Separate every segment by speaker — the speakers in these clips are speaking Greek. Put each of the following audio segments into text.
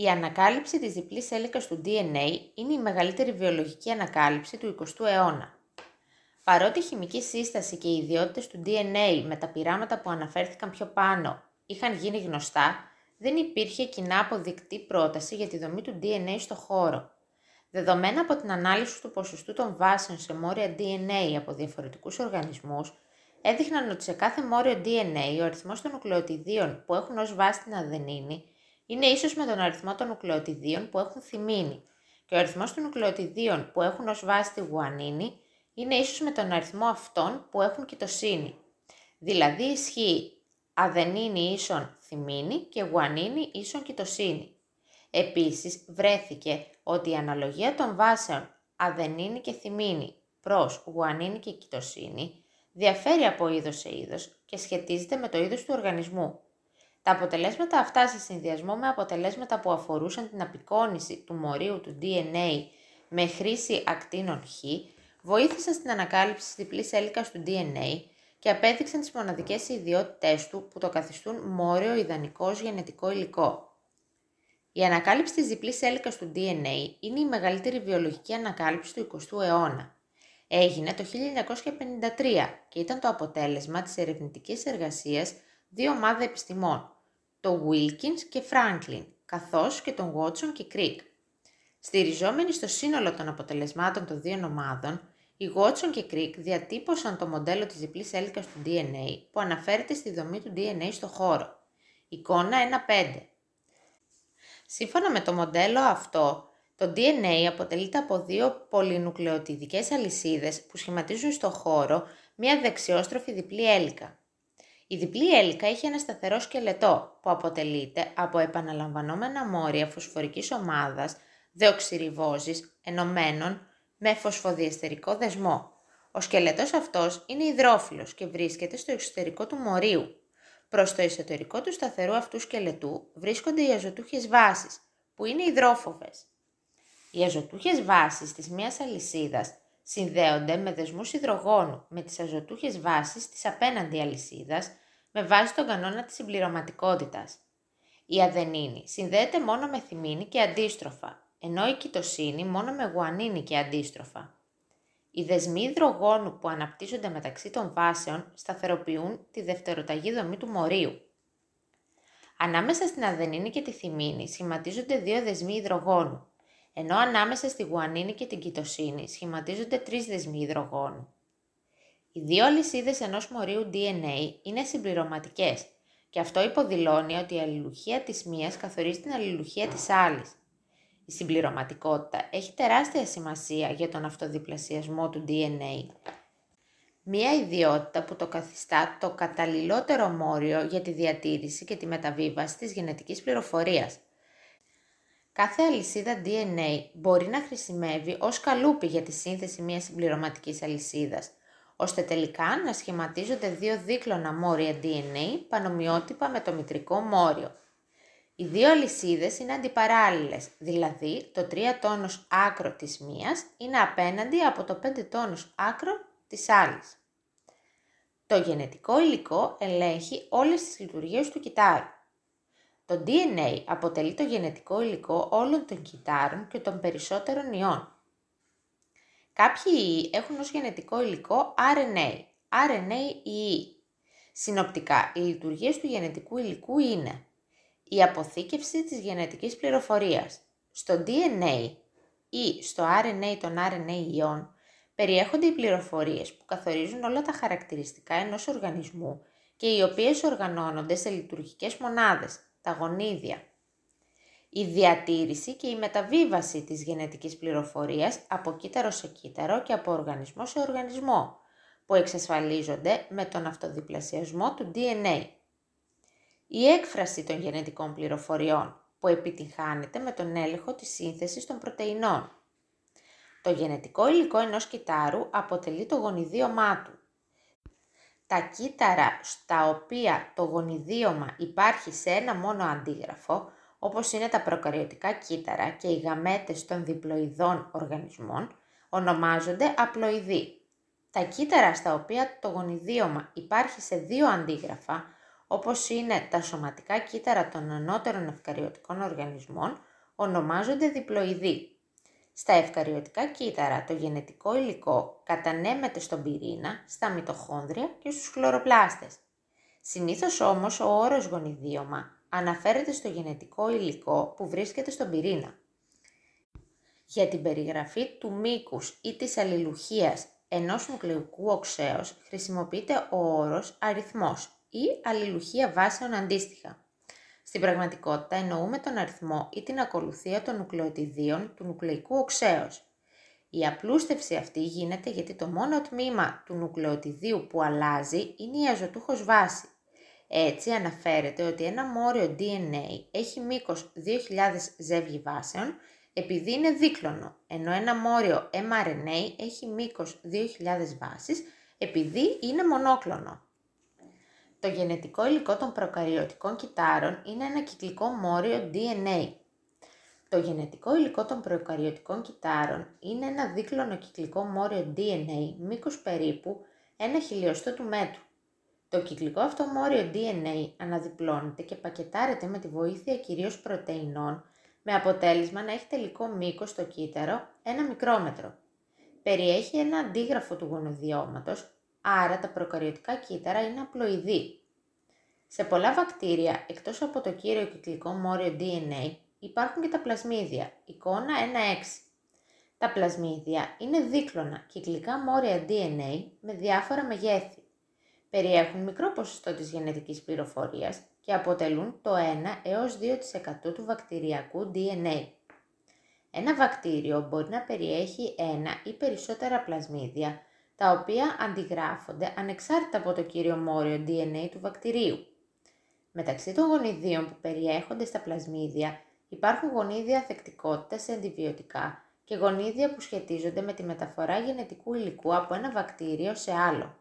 Speaker 1: Η ανακάλυψη της διπλής έλικας του DNA είναι η μεγαλύτερη βιολογική ανακάλυψη του 20ου αιώνα. Παρότι η χημική σύσταση και οι ιδιότητες του DNA με τα πειράματα που αναφέρθηκαν πιο πάνω είχαν γίνει γνωστά, δεν υπήρχε κοινά αποδεικτή πρόταση για τη δομή του DNA στο χώρο. Δεδομένα από την ανάλυση του ποσοστού των βάσεων σε μόρια DNA από διαφορετικούς οργανισμούς, έδειχναν ότι σε κάθε μόριο DNA ο αριθμός των νουκλεοτιδίων που έχουν ως βάση την αδενίνη είναι ίσος με τον αριθμό των νουκλεοτιδίων που έχουν θυμίνη και ο αριθμός των νουκλεοτιδίων που έχουν ως βάση τη γουανίνη είναι ίσος με τον αριθμό αυτών που έχουν κοιτοσύνη. Δηλαδή ισχύει αδενίνη ίσον θυμίνη και γουανίνη ίσον κοιτοσύνη. Επίσης βρέθηκε ότι η αναλογία των βάσεων αδενίνη και θυμίνη προς γουανίνη και κοιτοσύνη διαφέρει από είδος σε είδος και σχετίζεται με το είδος του οργανισμού. Τα αποτελέσματα αυτά σε συνδυασμό με αποτελέσματα που αφορούσαν την απεικόνηση του μορίου του DNA με χρήση ακτίνων Χ βοήθησαν στην ανακάλυψη της διπλής έλικας του DNA και απέδειξαν τις μοναδικές ιδιότητές του που το καθιστούν μόριο ιδανικό γενετικό υλικό. Η ανακάλυψη της διπλής έλικας του DNA είναι η μεγαλύτερη βιολογική ανακάλυψη του 20ου αιώνα. Έγινε το 1953 και ήταν το αποτέλεσμα της ερευνητικής εργασίας δύο ομάδων επιστημών, το Wilkins και Franklin, καθώς και τον Watson και Crick. Στηριζόμενοι στο σύνολο των αποτελεσμάτων των δύο ομάδων, οι Watson και Crick διατύπωσαν το μοντέλο της διπλής έλικας του DNA που αναφέρεται στη δομή του DNA στο χώρο. Εικόνα 1.5. Σύμφωνα με το μοντέλο αυτό, το DNA αποτελείται από δύο πολυνουκλεοτιδικές αλυσίδες που σχηματίζουν στο χώρο μια δεξιόστροφη διπλή έλικα. Η διπλή έλικα έχει ένα σταθερό σκελετό που αποτελείται από επαναλαμβανόμενα μόρια φωσφορικής ομάδας δεοξυριβόζης ενωμένων με φωσφοδιεστερικό δεσμό. Ο σκελετός αυτός είναι υδρόφιλος και βρίσκεται στο εξωτερικό του μορίου. Προς το εσωτερικό του σταθερού αυτού σκελετού βρίσκονται οι αζωτούχες βάσεις, που είναι υδρόφοβες. Οι αζωτούχες βάσεις της μίας αλυσίδας συνδέονται με δεσμούς υδρογόνου με τις αζωτούχες βάσεις της απέναντι αλυσίδας με βάση τον κανόνα της συμπληρωματικότητας. Η αδενίνη συνδέεται μόνο με θυμίνη και αντίστροφα, ενώ η κοιτοσύνη μόνο με γουανίνη και αντίστροφα. Οι δεσμοί υδρογόνου που αναπτύσσονται μεταξύ των βάσεων σταθεροποιούν τη δευτεροταγή δομή του μορίου. Ανάμεσα στην αδενίνη και τη θυμίνη σχηματίζονται δύο δεσμοί υδρογόνου, ενώ ανάμεσα στη γουανίνη και την κοιτοσύνη σχηματίζονται τρεις δεσμοί υδρογόνου. Οι δύο αλυσίδες ενός μορίου DNA είναι συμπληρωματικές και αυτό υποδηλώνει ότι η αλληλουχία της μίας καθορίζει την αλληλουχία της άλλης. Η συμπληρωματικότητα έχει τεράστια σημασία για τον αυτοδιπλασιασμό του DNA. Μία ιδιότητα που το καθιστά το καταλληλότερο μόριο για τη διατήρηση και τη μεταβίβαση της γενετικής πληροφορίας. Κάθε αλυσίδα DNA μπορεί να χρησιμεύει ως καλούπι για τη σύνθεση μιας συμπληρωματικής αλυσίδας, ώστε τελικά να σχηματίζονται δύο δίκλωνα μόρια DNA πανομοιότυπα με το μητρικό μόριο. Οι δύο αλυσίδες είναι αντιπαράλληλες, δηλαδή το 3 τόνος άκρο της μίας είναι απέναντι από το 5 τόνος άκρο της άλλης. Το γενετικό υλικό ελέγχει όλες τις λειτουργίες του κυτάρου. Το DNA αποτελεί το γενετικό υλικό όλων των κυτάρων και των περισσότερων ιών. Κάποιοι ιοί έχουν ως γενετικό υλικό RNA, RNA ή E. Συνοπτικά, οι λειτουργίες του γενετικού υλικού είναι η αποθήκευση της γενετικής πληροφορίας. Στο DNA ή στο RNA των RNA ιών περιέχονται οι πληροφορίες που καθορίζουν όλα τα χαρακτηριστικά ενός οργανισμού και οι οποίες οργανώνονται σε λειτουργικές μονάδες, τα γονίδια. Η διατήρηση και η μεταβίβαση της γενετικής πληροφορίας από κύτταρο σε κύτταρο και από οργανισμό σε οργανισμό, που εξασφαλίζονται με τον αυτοδιπλασιασμό του DNA η έκφραση των γενετικών πληροφοριών που επιτυχάνεται με τον έλεγχο της σύνθεσης των πρωτεϊνών. Το γενετικό υλικό ενός κυτάρου αποτελεί το γονιδίωμά του. Τα κύτταρα στα οποία το γονιδίωμα υπάρχει σε ένα μόνο αντίγραφο, όπως είναι τα προκαριωτικά κύτταρα και οι γαμέτες των διπλοειδών οργανισμών, ονομάζονται απλοειδή. Τα κύτταρα στα οποία το γονιδίωμα υπάρχει σε δύο αντίγραφα, όπως είναι τα σωματικά κύτταρα των ανώτερων ευκαριωτικών οργανισμών, ονομάζονται διπλοειδή. Στα ευκαριωτικά κύτταρα το γενετικό υλικό κατανέμεται στον πυρήνα, στα μυτοχόνδρια και στους χλωροπλάστες. Συνήθως όμως ο όρος γονιδίωμα αναφέρεται στο γενετικό υλικό που βρίσκεται στον πυρήνα. Για την περιγραφή του μήκους ή της αλληλουχίας ενός νουκλεϊκού οξέως χρησιμοποιείται ο όρος αριθμός ή αλληλουχία βάσεων αντίστοιχα. Στην πραγματικότητα εννοούμε τον αριθμό ή την ακολουθία των νουκλεοτιδίων του νουκλεϊκού οξέως. Η απλούστευση αυτή γίνεται γιατί το μόνο τμήμα του νουκλεοτιδίου που αλλάζει είναι η αζωτούχος βάση. Έτσι αναφέρεται ότι ένα μόριο DNA έχει μήκος 2000 ζεύγη βάσεων επειδή είναι δίκλωνο, ενώ ένα μόριο mRNA έχει μήκος 2000 βάσεις επειδή είναι μονόκλωνο. Το γενετικό υλικό των προκαριωτικών κυτάρων είναι ένα κυκλικό μόριο DNA. Το γενετικό υλικό των προκαριωτικών κυτάρων είναι ένα δίκλωνο κυκλικό μόριο DNA μήκος περίπου ένα χιλιοστό του μέτρου. Το κυκλικό αυτό μόριο DNA αναδιπλώνεται και πακετάρεται με τη βοήθεια κυρίως πρωτεϊνών με αποτέλεσμα να έχει τελικό μήκος στο κύτταρο ένα μικρόμετρο. Περιέχει ένα αντίγραφο του γονοδιώματος, άρα τα προκαριωτικά κύτταρα είναι απλοειδή. Σε πολλά βακτήρια, εκτός από το κύριο κυκλικό μόριο DNA, υπάρχουν και τα πλασμίδια, εικόνα 1-6. Τα πλασμίδια είναι δίκλωνα κυκλικά μόρια DNA με διάφορα μεγέθη. Περιέχουν μικρό ποσοστό της γενετικής πληροφορίας και αποτελούν το 1 έως 2% του βακτηριακού DNA. Ένα βακτήριο μπορεί να περιέχει ένα ή περισσότερα πλασμίδια, τα οποία αντιγράφονται ανεξάρτητα από το κύριο μόριο DNA του βακτηρίου. Μεταξύ των γονιδίων που περιέχονται στα πλασμίδια υπάρχουν γονίδια θεκτικότητας σε αντιβιωτικά και γονίδια που σχετίζονται με τη μεταφορά γενετικού υλικού από ένα βακτήριο σε άλλο.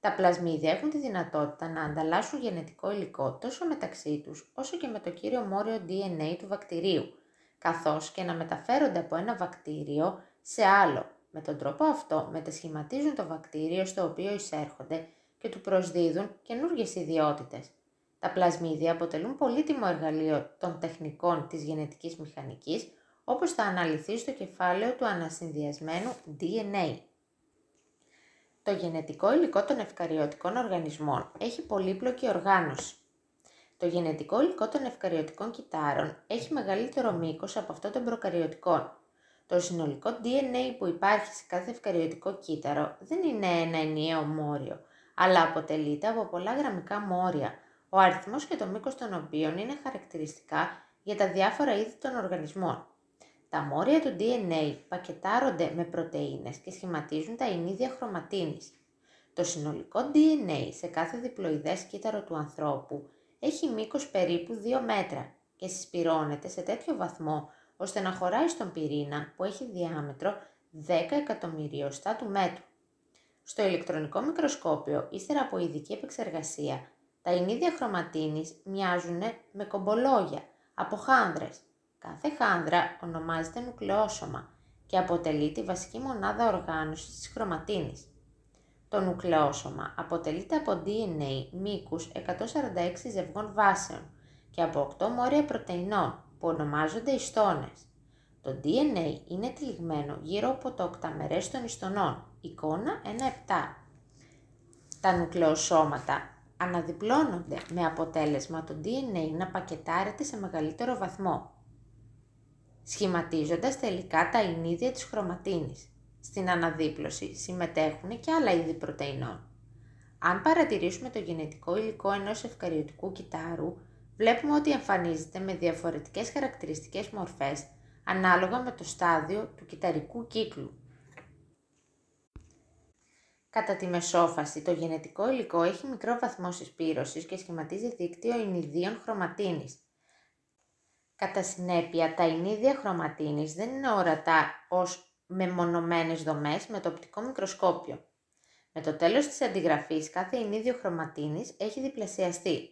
Speaker 1: Τα πλασμίδια έχουν τη δυνατότητα να ανταλλάσσουν γενετικό υλικό τόσο μεταξύ τους όσο και με το κύριο μόριο DNA του βακτηρίου, καθώς και να μεταφέρονται από ένα βακτήριο σε άλλο. Με τον τρόπο αυτό μετασχηματίζουν το βακτήριο στο οποίο εισέρχονται και του προσδίδουν καινούργιες ιδιότητες. Τα πλασμίδια αποτελούν πολύτιμο εργαλείο των τεχνικών της γενετικής μηχανικής, όπως θα αναλυθεί στο κεφάλαιο του ανασυνδυασμένου DNA. Το γενετικό υλικό των ευκαριωτικών οργανισμών έχει πολύπλοκη οργάνωση. Το γενετικό υλικό των ευκαριωτικών κυτάρων έχει μεγαλύτερο μήκος από αυτό των προκαριωτικών. Το συνολικό DNA που υπάρχει σε κάθε ευκαριωτικό κύτταρο δεν είναι ένα ενιαίο μόριο, αλλά αποτελείται από πολλά γραμμικά μόρια, ο αριθμός και το μήκος των οποίων είναι χαρακτηριστικά για τα διάφορα είδη των οργανισμών. Τα μόρια του DNA πακετάρονται με πρωτεΐνες και σχηματίζουν τα ενίδια χρωματίνης. Το συνολικό DNA σε κάθε διπλοειδές κύτταρο του ανθρώπου έχει μήκος περίπου 2 μέτρα και συσπυρώνεται σε τέτοιο βαθμό ώστε να χωράει στον πυρήνα που έχει διάμετρο 10 εκατομμυριωστά του μέτρου. Στο ηλεκτρονικό μικροσκόπιο, ύστερα από ειδική επεξεργασία, τα ενίδια χρωματίνης μοιάζουν με κομπολόγια από χάνδρες Κάθε χάνδρα ονομάζεται νουκλεόσωμα και αποτελεί τη βασική μονάδα οργάνωσης της χρωματίνης. Το νουκλεόσωμα αποτελείται από DNA μήκους 146 ζευγών βάσεων και από 8 μόρια πρωτεϊνών που ονομάζονται ιστόνες. Το DNA είναι τυλιγμένο γύρω από το οκταμερές των ιστονών, εικόνα 1-7. Τα νουκλεοσώματα αναδιπλώνονται με αποτέλεσμα το DNA να πακετάρεται σε μεγαλύτερο βαθμό σχηματίζοντας τελικά τα ινίδια της χρωματίνης. Στην αναδίπλωση συμμετέχουν και άλλα είδη πρωτεϊνών. Αν παρατηρήσουμε το γενετικό υλικό ενός ευκαριωτικού κυτάρου, βλέπουμε ότι εμφανίζεται με διαφορετικές χαρακτηριστικές μορφές ανάλογα με το στάδιο του κυταρικού κύκλου. Κατά τη μεσόφαση, το γενετικό υλικό έχει μικρό βαθμό συσπήρωσης και σχηματίζει δίκτυο ινιδίων χρωματίνης, Κατά συνέπεια, τα ενίδια χρωματίνης δεν είναι ορατά ως μεμονωμένες δομές με το οπτικό μικροσκόπιο. Με το τέλος της αντιγραφής, κάθε ενίδιο χρωματίνης έχει διπλασιαστεί.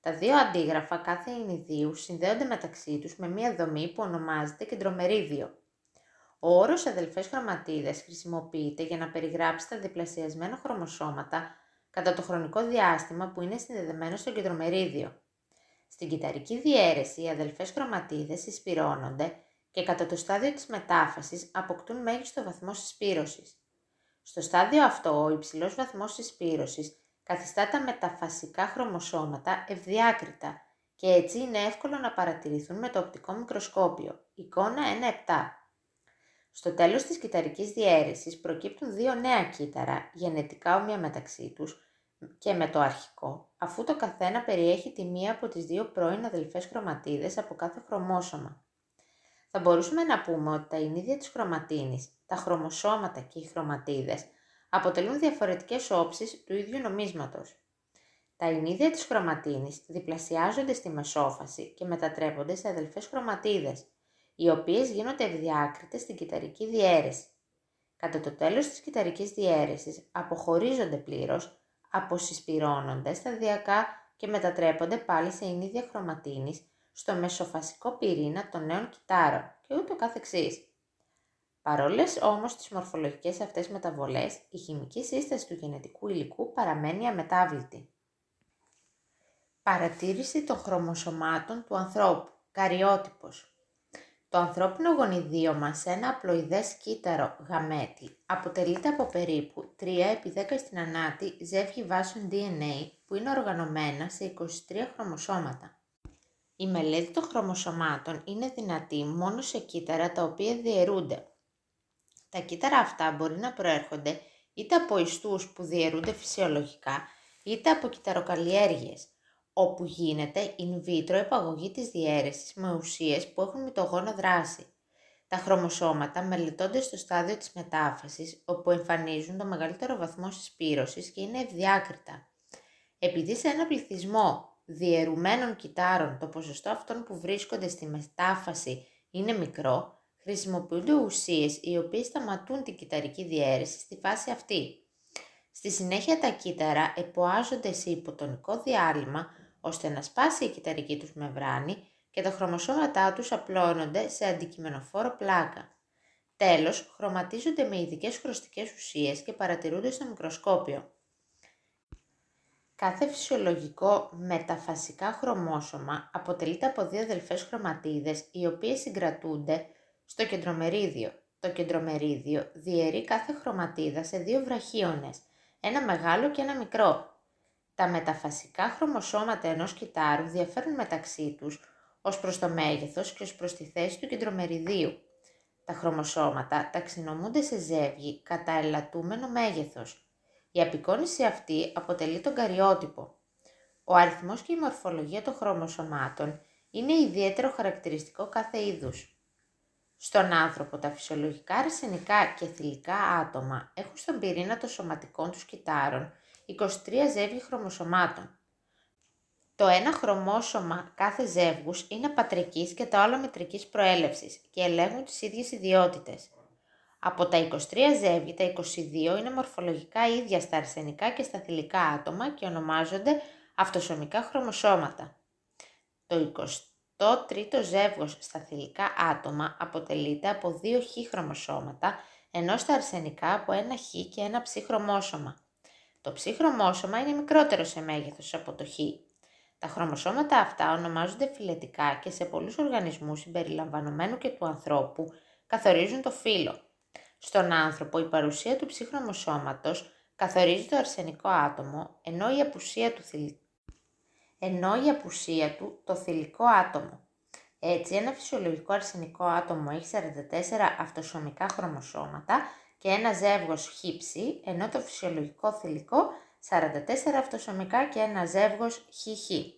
Speaker 1: Τα δύο αντίγραφα κάθε ενιδίου συνδέονται μεταξύ τους με μία δομή που ονομάζεται κεντρομερίδιο. Ο όρος αδελφές χρωματίδες χρησιμοποιείται για να περιγράψει τα διπλασιασμένα χρωμοσώματα κατά το χρονικό διάστημα που είναι συνδεδεμένο στο κεντρομερίδιο. Στην κυταρική διαίρεση οι αδελφές χρωματίδες συσπυρώνονται και κατά το στάδιο της μετάφασης αποκτούν μέγιστο βαθμό συσπήρωσης. Στο στάδιο αυτό ο υψηλός βαθμός συσπήρωσης καθιστά τα μεταφασικά χρωμοσώματα ευδιάκριτα και έτσι είναι εύκολο να παρατηρηθούν με το οπτικό μικροσκόπιο. Εικόνα 1.7 Στο τέλος της κυταρικής διαίρεσης προκύπτουν δύο νέα κύτταρα, γενετικά όμοια μεταξύ τους και με το αρχικό, αφού το καθένα περιέχει τη μία από τις δύο πρώην αδελφές χρωματίδες από κάθε χρωμόσωμα. Θα μπορούσαμε να πούμε ότι τα ινίδια της χρωματίνης, τα χρωμοσώματα και οι χρωματίδες αποτελούν διαφορετικές όψεις του ίδιου νομίσματος. Τα ινίδια της χρωματίνης διπλασιάζονται στη μεσόφαση και μετατρέπονται σε αδελφές χρωματίδες, οι οποίες γίνονται ευδιάκριτες στην κυταρική διαίρεση. Κατά το τέλος της κυταρικής διαίρεσης αποχωρίζονται πλήρως, αποσυσπυρώνονται σταδιακά και μετατρέπονται πάλι σε ινίδια χρωματίνης στο μεσοφασικό πυρήνα των νέων κυτάρων και ούτω καθεξής. Παρόλες όμως τις μορφολογικές αυτές μεταβολές, η χημική σύσταση του γενετικού υλικού παραμένει αμετάβλητη. Παρατήρηση των χρωμοσωμάτων του ανθρώπου. Καριότυπος. Το ανθρώπινο γονιδίωμα σε ένα απλοειδές κύτταρο γαμέτη αποτελείται από περίπου 3 επί 10 στην ανάτη ζεύγη βάσεων DNA που είναι οργανωμένα σε 23 χρωμοσώματα. Η μελέτη των χρωμοσωμάτων είναι δυνατή μόνο σε κύτταρα τα οποία διαιρούνται. Τα κύτταρα αυτά μπορεί να προέρχονται είτε από ιστούς που διαιρούνται φυσιολογικά, είτε από κυταροκαλλιέργειες, όπου γίνεται in vitro επαγωγή της διαίρεσης με ουσίες που έχουν μυτογόνο δράση. Τα χρωμοσώματα μελετώνται στο στάδιο της μετάφασης, όπου εμφανίζουν το μεγαλύτερο βαθμό συσπήρωσης και είναι ευδιάκριτα. Επειδή σε ένα πληθυσμό διαιρουμένων κυτάρων το ποσοστό αυτών που βρίσκονται στη μετάφαση είναι μικρό, χρησιμοποιούνται ουσίες οι οποίες σταματούν την κυταρική διαίρεση στη φάση αυτή. Στη συνέχεια τα κύτταρα εποάζονται σε υποτονικό διάλειμμα ώστε να σπάσει η κυταρική τους μεμβράνη και τα χρωμοσώματά τους απλώνονται σε αντικειμενοφόρο πλάκα. Τέλος, χρωματίζονται με ειδικές χρωστικές ουσίες και παρατηρούνται στο μικροσκόπιο. Κάθε φυσιολογικό μεταφασικά χρωμόσωμα αποτελείται από δύο αδελφές χρωματίδες οι οποίες συγκρατούνται στο κεντρομερίδιο. Το κεντρομερίδιο διαιρεί κάθε χρωματίδα σε δύο βραχίονες, ένα μεγάλο και ένα μικρό. Τα μεταφασικά χρωμοσώματα ενός κυτάρου διαφέρουν μεταξύ τους ως προς το μέγεθος και ως προς τη θέση του κεντρομεριδίου. Τα χρωμοσώματα ταξινομούνται σε ζεύγη κατά ελαττούμενο μέγεθος. Η απεικόνηση αυτή αποτελεί τον καριότυπο. Ο αριθμός και η μορφολογία των χρωμοσωμάτων είναι ιδιαίτερο χαρακτηριστικό κάθε είδους. Στον άνθρωπο τα φυσιολογικά αρσενικά και θηλυκά άτομα έχουν στον πυρήνα των σωματικών τους κυτάρων 23 ζεύγη χρωμοσωμάτων. Το ένα χρωμόσωμα κάθε ζεύγους είναι πατρικής και τα άλλα μετρικής προέλευσης και ελέγχουν τις ίδιες ιδιότητες. Από τα 23 ζεύγη, τα 22 είναι μορφολογικά ίδια στα αρσενικά και στα θηλυκά άτομα και ονομάζονται αυτοσωμικά χρωμοσώματα. Το 23ο ζεύγος στα θηλυκά άτομα αποτελείται από δύο χ χρωμοσώματα, ενώ στα αρσενικά από ένα χ και ένα ψ χρωμόσωμα. Το ψ χρωμόσωμα είναι μικρότερο σε μέγεθος από το χ. Τα χρωμοσώματα αυτά ονομάζονται φυλετικά και σε πολλούς οργανισμούς συμπεριλαμβανομένου και του ανθρώπου καθορίζουν το φύλλο. Στον άνθρωπο η παρουσία του ψύχρωμου σώματος καθορίζει το αρσενικό άτομο, ενώ η απουσία του, ενώ η απουσία του το θηλυκό άτομο. Έτσι, ένα φυσιολογικό αρσενικό άτομο έχει 44 αυτοσωμικά χρωμοσώματα και ένα ζεύγος χύψη, ενώ το φυσιολογικό θηλυκό 44 αυτοσωμικά και ένα ζεύγος χ.